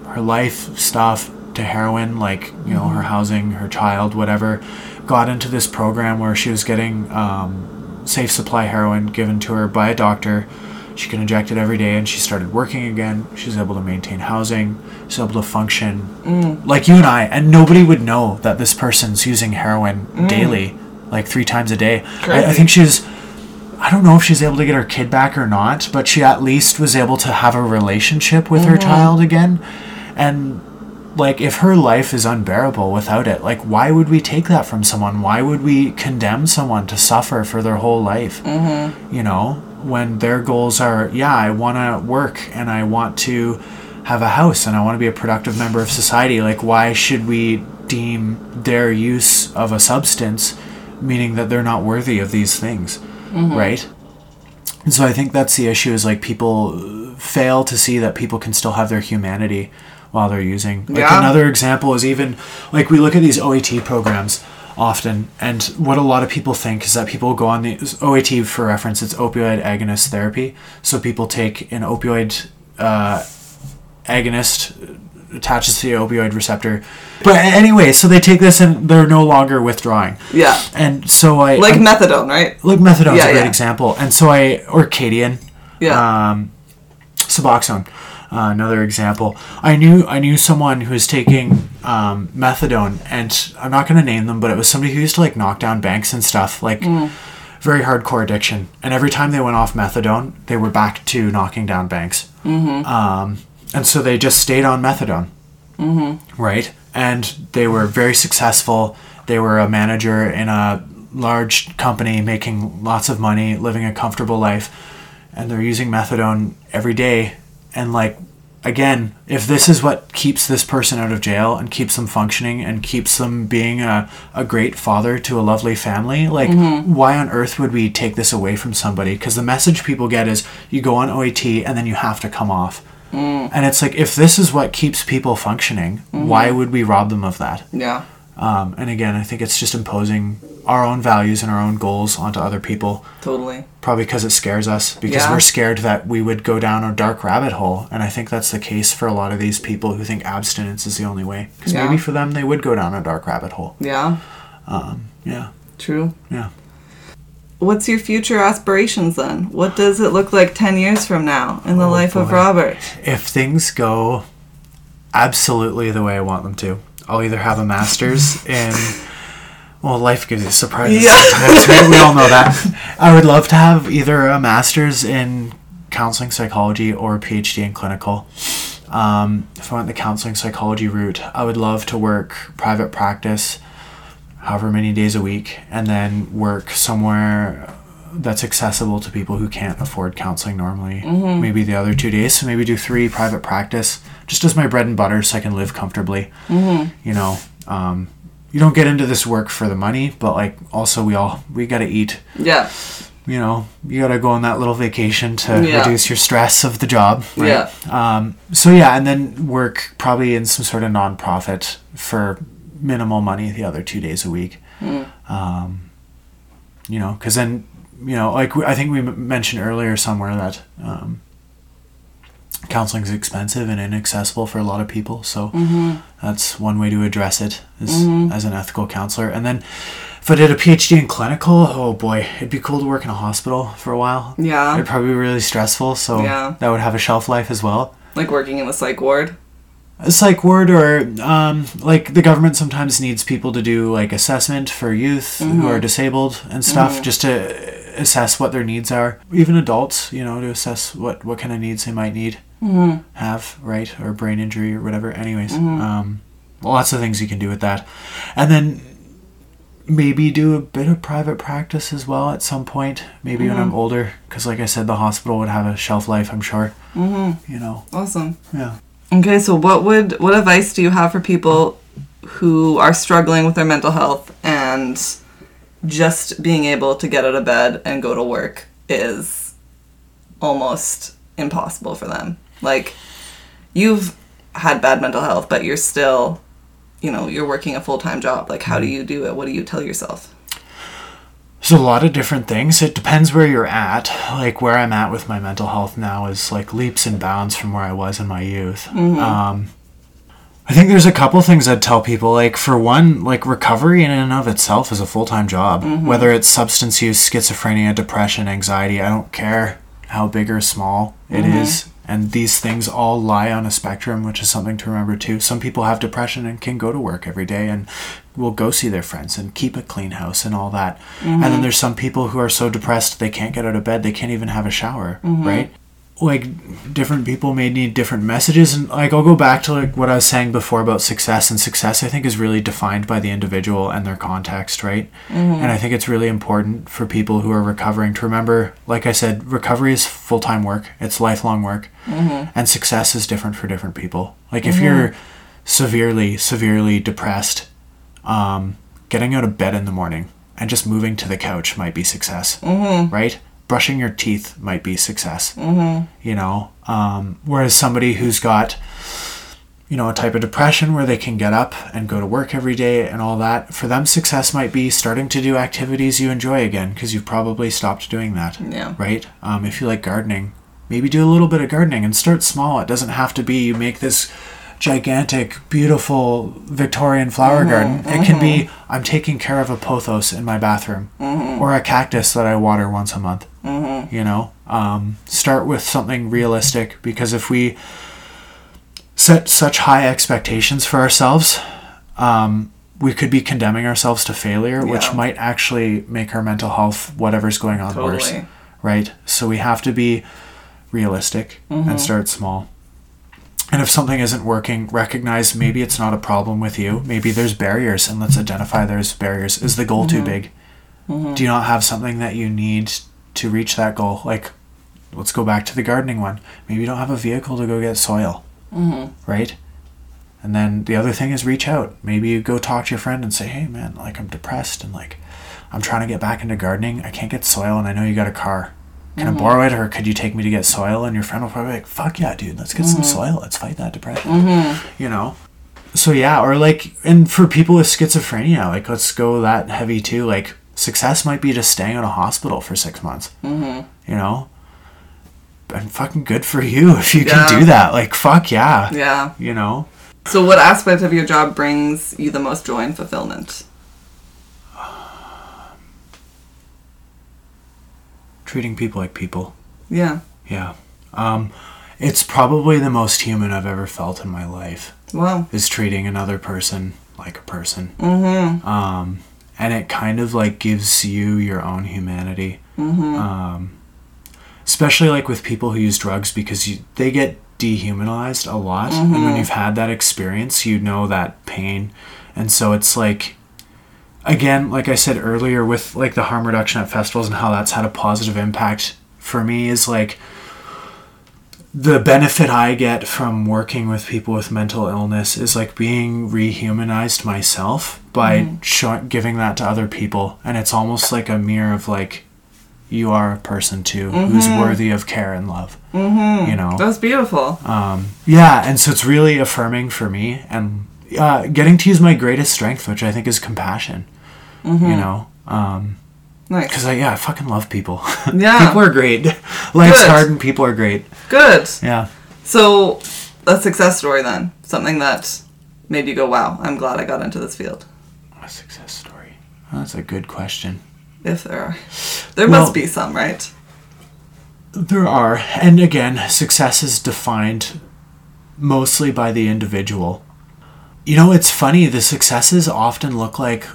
her life stuff to heroin, like, you know, her mm-hmm. housing, her child, whatever, got into this program where she was getting um, safe supply heroin given to her by a doctor. She could inject it every day and she started working again. She was able to maintain housing. She was able to function mm. like you and I. And nobody would know that this person's using heroin mm. daily, like three times a day. I, I think she's I don't know if she's able to get her kid back or not, but she at least was able to have a relationship with her mm-hmm. child again. And like if her life is unbearable without it, like why would we take that from someone? Why would we condemn someone to suffer for their whole life? Mm-hmm. You know, when their goals are, yeah, I want to work and I want to have a house and I want to be a productive member of society. Like, why should we deem their use of a substance meaning that they're not worthy of these things, right? And so I think that's the issue is like people fail to see that people can still have their humanity while they're using. Like Yeah. another example is even like we look at these OAT programs often and what a lot of people think is that people go on the OAT for reference it's opioid agonist therapy. So people take an opioid uh, agonist attaches to the opioid receptor. But anyway, so they take this and they're no longer withdrawing. Yeah. And so I Like I'm- methadone, right? like methadone's Yeah, a great yeah. example, and so I or Kadian, Yeah. um, Suboxone, uh, another example. I knew I knew someone who was taking um, methadone, and I'm not going to name them, but it was somebody who used to like knock down banks and stuff, like Mm. very hardcore addiction. And every time they went off methadone, they were back to knocking down banks. Mm-hmm. Um, and so they just stayed on methadone mm-hmm. right? And they were very successful. They were a manager in a large company, making lots of money, living a comfortable life, and they're using methadone every day. And like, again, if this is what keeps this person out of jail and keeps them functioning and keeps them being a, a great father to a lovely family, like, mm-hmm. why on earth would we take this away from somebody? Because the message people get is you go on OAT and then you have to come off. Mm. And it's like, if this is what keeps people functioning, mm-hmm. why would we rob them of that? Yeah. Um, and again, I think it's just imposing our own values and our own goals onto other people, Totally. probably because it scares us, because Yeah. we're scared that we would go down a dark rabbit hole. And I think that's the case for a lot of these people who think abstinence is the only way. Because Yeah. maybe for them, they would go down a dark rabbit hole. Yeah. Um, yeah. True. Yeah. What's your future aspirations then? What does it look like 10 years from now in the Oh, life of. Robert? if things go absolutely the way I want them to, I'll either have a master's in. Well, life gives you surprises Yeah. sometimes, right? We all know that. I would love to have either a master's in counseling psychology or a PhD in clinical. Um, if I went the counseling psychology route, I would love to work private practice, however many days a week, and then work somewhere that's accessible to people who can't afford counseling normally. Maybe the other two days, so maybe do three private practice, just as my bread and butter, so I can live comfortably. You know, um, you don't get into this work for the money, but like also we all we gotta eat. Yeah. You know, you gotta go on that little vacation to Yeah. reduce your stress of the job. Right? Yeah. Um, so yeah, and then work probably in some sort of nonprofit for minimal money the other two days a week. Um, you know, because then you know, like I think we mentioned earlier somewhere that um, counseling is expensive and inaccessible for a lot of people. So that's one way to address it is as an ethical counselor. And then if I did a PhD in clinical, oh boy, it'd be cool to work in a hospital for a while. Yeah. It'd probably be really stressful, so Yeah. that would have a shelf life as well. Like working in the psych ward. Psych ward, or um, like the government sometimes needs people to do like assessment for youth who are disabled and stuff, just to assess what their needs are. Even adults, you know, to assess what what kind of needs they might need have, right, or brain injury or whatever. Anyways, um, lots of things you can do with that, and then maybe do a bit of private practice as well at some point. Maybe when I'm older, because like I said, the hospital would have a shelf life. I'm sure. Mm-hmm. You know, Awesome. yeah. Okay, so what would what advice do you have for people who are struggling with their mental health and just being able to get out of bed and go to work is almost impossible for them? Like you've had bad mental health, but you're still, you know, you're working a full-time job. Like how do mm-hmm. you do it? What do you tell yourself? There's a lot of different things. It depends where you're at. Like where I'm at with my mental health now is like leaps and bounds from where I was in my youth. Mm-hmm. Um, I think there's a couple things I'd tell people. Like for one, like recovery in and of itself is a full time job. Mm-hmm. Whether it's substance use, schizophrenia, depression, anxiety, I don't care how big or small it mm-hmm. is. And these things all lie on a spectrum, which is something to remember too. Some people have depression and can go to work every day and will go see their friends and keep a clean house and all that. And then mm-hmm. there's some people who are so depressed they can't get out of bed, they can't even have a shower, mm-hmm. right? like different people may need different messages and like I'll go back to like what I was saying before about success and success I think is really defined by the individual and their context, right? Mm-hmm. And I think it's really important for people who are recovering to remember like I said recovery is full-time work, it's lifelong work. And success is different for different people. Like if you're severely severely depressed um, getting out of bed in the morning and just moving to the couch might be success, right? Brushing your teeth might be success, you know. Um, whereas somebody who's got, you know, a type of depression where they can get up and go to work every day and all that, for them, success might be starting to do activities you enjoy again because you've probably stopped doing that, Yeah. right? Um, if you like gardening, maybe do a little bit of gardening and start small. It doesn't have to be you make this gigantic, beautiful Victorian flower mm-hmm, garden. It can be mm-hmm. I'm taking care of a pothos in my bathroom mm-hmm. or a cactus that I water once a month. You know, um, start with something realistic because if we set such high expectations for ourselves, um, we could be condemning ourselves to failure, which might actually make our mental health, whatever's going on, worse right? So we have to be realistic and start small. And if something isn't working, recognize maybe it's not a problem with you. Maybe there's barriers, and let's identify those barriers. Is the goal too mm-hmm. big? Mm-hmm. Do you not have something that you need to reach that goal? Like, let's go back to the gardening one. Maybe you don't have a vehicle to go get soil, mm-hmm. right? And then the other thing is reach out. Maybe you go talk to your friend and say, "Hey, man, like I'm depressed and like I'm trying to get back into gardening. I can't get soil, and I know you got a car. Can I mm-hmm. borrow it, or could you take me to get soil?" And your friend will probably be like, "Fuck yeah, dude, let's get some mm-hmm. soil. Let's fight that depression." Mm-hmm. You know. So yeah, or like, and for people with schizophrenia, like let's go that heavy too. Like success might be just staying in a hospital for six months. Mm-hmm. You know. And fucking good for you if you Yeah. can do that. Like fuck yeah. Yeah. You know. So, what aspect of your job brings you the most joy and fulfillment? Treating people like people. Yeah. Yeah. Um, it's probably the most human I've ever felt in my life Wow. is treating another person like a person. Mm-hmm. Um, and it kind of like gives you your own humanity. Mm-hmm. Um, especially like with people who use drugs because you, they get dehumanized a lot. And when you've had that experience, you know that pain. And so it's like, again, like I said earlier, with like the harm reduction at festivals and how that's had a positive impact for me is like the benefit I get from working with people with mental illness is like being rehumanized myself by show- giving that to other people, and it's almost like a mirror of like you are a person too who's worthy of care and love. Mm-hmm. You know, That's beautiful. um, yeah, and so it's really affirming for me and uh, getting to use my greatest strength, which I think is compassion. You know, um, Nice. because I yeah I fucking love people. Yeah. people are great. Life's Good. hard and people are great. Good. Yeah. So, a success story then. Something that made you go, wow, I'm glad I got into this field. A success story. That's a good question. If there are. There Well- must be some, right? There are, and again, success is defined mostly by the individual. You know, it's funny, the successes often look like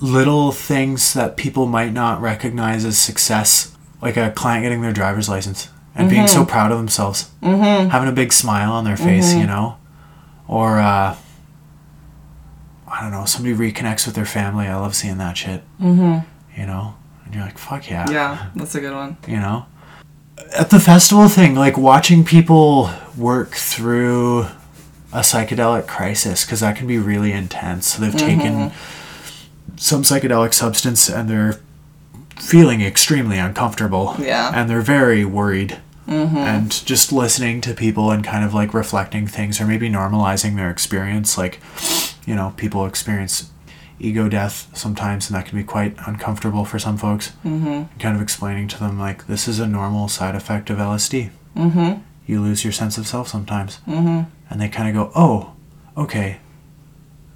little things that people might not recognize as success, like a client getting their driver's license and being so proud of themselves, mm-hmm. having a big smile on their face, you know, or uh, I don't know, somebody reconnects with their family. I love seeing that shit. Mm-hmm. You know, and you're like, fuck yeah Yeah, that's a good one. you know at the festival thing like watching people work through a psychedelic crisis because that can be really intense so they've taken some psychedelic substance and they're feeling extremely uncomfortable Yeah. and they're very worried and just listening to people and kind of like reflecting things or maybe normalizing their experience like you know people experience ego death sometimes and that can be quite uncomfortable for some folks mm-hmm. kind of explaining to them like this is a normal side effect of lsd mm-hmm. you lose your sense of self sometimes mm-hmm. And they kind of go oh okay.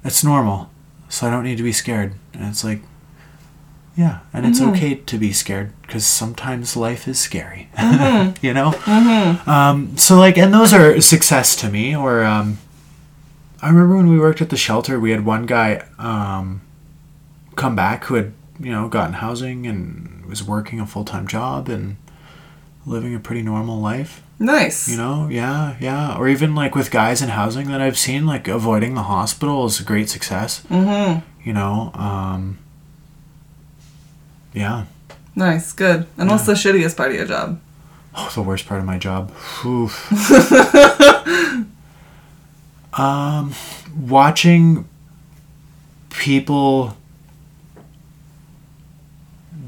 It's normal. So i don't need to be scared. And it's like yeah. And it's okay to be scared because sometimes life is scary. You know? Um, so like and those are success to me or um, i remember when we worked at the shelter we had one guy um, come back who had you know gotten housing and was working a full-time job and living a pretty normal life. Nice. You know, yeah, yeah. Or even like with guys in housing that I've seen, like avoiding the hospital is a great success. Mm-hmm. You know, um, yeah. Nice. Good. And what's the shittiest part of your job? Oh, the worst part of my job. Um, watching people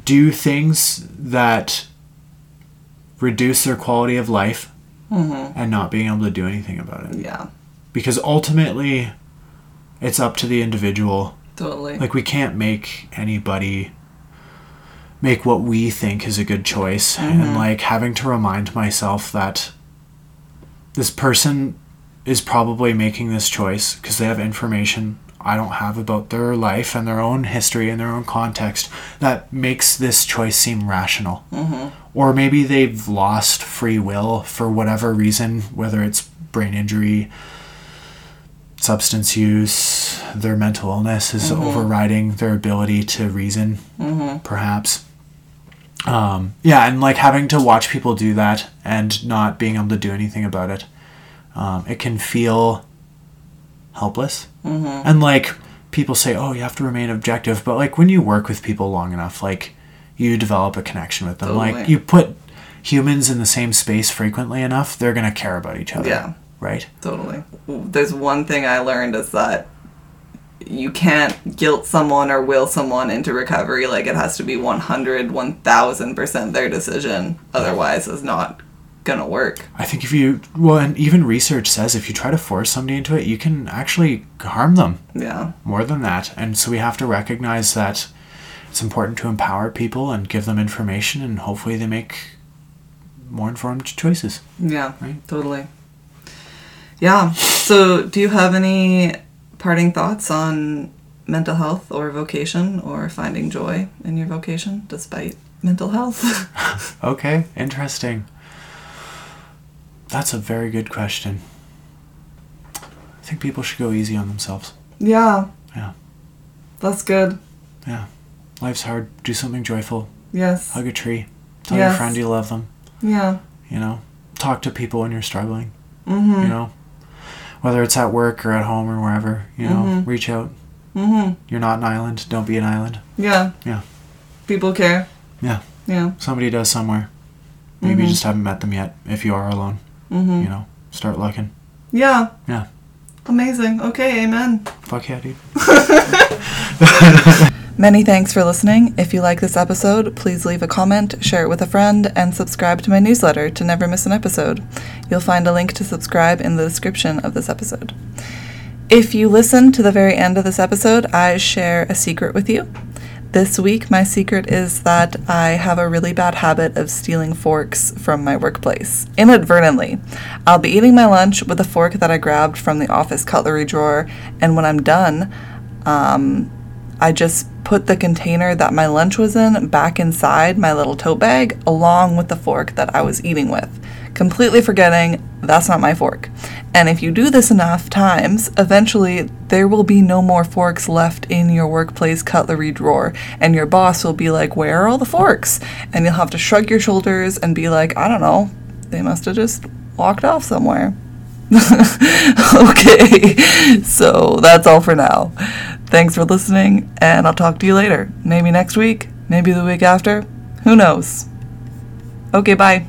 do things that reduce their quality of life Mm-hmm. and not being able to do anything about it. Yeah. Because ultimately, it's up to the individual. Totally. Like, we can't make anybody make what we think is a good choice. And, like, having to remind myself that this person is probably making this choice because they have information I don't have about their life and their own history and their own context that makes this choice seem rational. Or maybe they've lost free will for whatever reason, whether it's brain injury, substance use, their mental illness is overriding their ability to reason, perhaps. Um, yeah, and like having to watch people do that and not being able to do anything about it, um, it can feel helpless. Mm-hmm. And like people say, oh, you have to remain objective, but like when you work with people long enough, like you develop a connection with them. Like you put humans in the same space frequently enough, they're gonna care about each other. Yeah. Right. Totally. There's one thing I learned is that you can't guilt someone or will someone into recovery. Like it has to be 100, 1000% their decision. Otherwise, it's not gonna work. I think if you well, and even research says if you try to force somebody into it, you can actually harm them Yeah. more than that. And so we have to recognize that it's important to empower people and give them information, and hopefully they make more informed choices. Yeah. Right. Totally. Yeah. So, do you have any parting thoughts on mental health or vocation or finding joy in your vocation despite mental health? Okay, interesting. That's a very good question. I think people should go easy on themselves. yeah. Yeah. That's good. Yeah. Life's hard. Do something joyful. Yes. Hug a tree. Tell your friend you love them. Yeah. You know, talk to people when you're struggling. Mm-hmm. You know, whether it's at work or at home or wherever. You know, Mhm. reach out. Mm-hmm. You're not an island. Don't be an island. Yeah. Yeah. People care. Yeah. Yeah. Somebody does somewhere. Maybe you Mhm. just haven't met them yet. If you are alone, Mm-hmm. you know, start looking. Yeah. Yeah. Amazing. Okay, amen. Fuck yeah, dude. Many thanks for listening. If you like this episode, please leave a comment, share it with a friend, and subscribe to my newsletter to never miss an episode. You'll find a link to subscribe in the description of this episode. If you listen to the very end of this episode, I share a secret with you. This week, my secret is that I have a really bad habit of stealing forks from my workplace, inadvertently. I'll be eating my lunch with a fork that I grabbed from the office cutlery drawer, and when I'm done, um, I just put the container that my lunch was in back inside my little tote bag along with the fork that I was eating with, completely forgetting that's not my fork. And if you do this enough times, eventually there will be no more forks left in your workplace cutlery drawer, and your boss will be like, Where are all the forks? And you'll have to shrug your shoulders and be like, I don't know, they must have just walked off somewhere. okay, so that's all for now. Thanks for listening, and I'll talk to you later. Maybe next week, maybe the week after. Who knows? Okay, bye.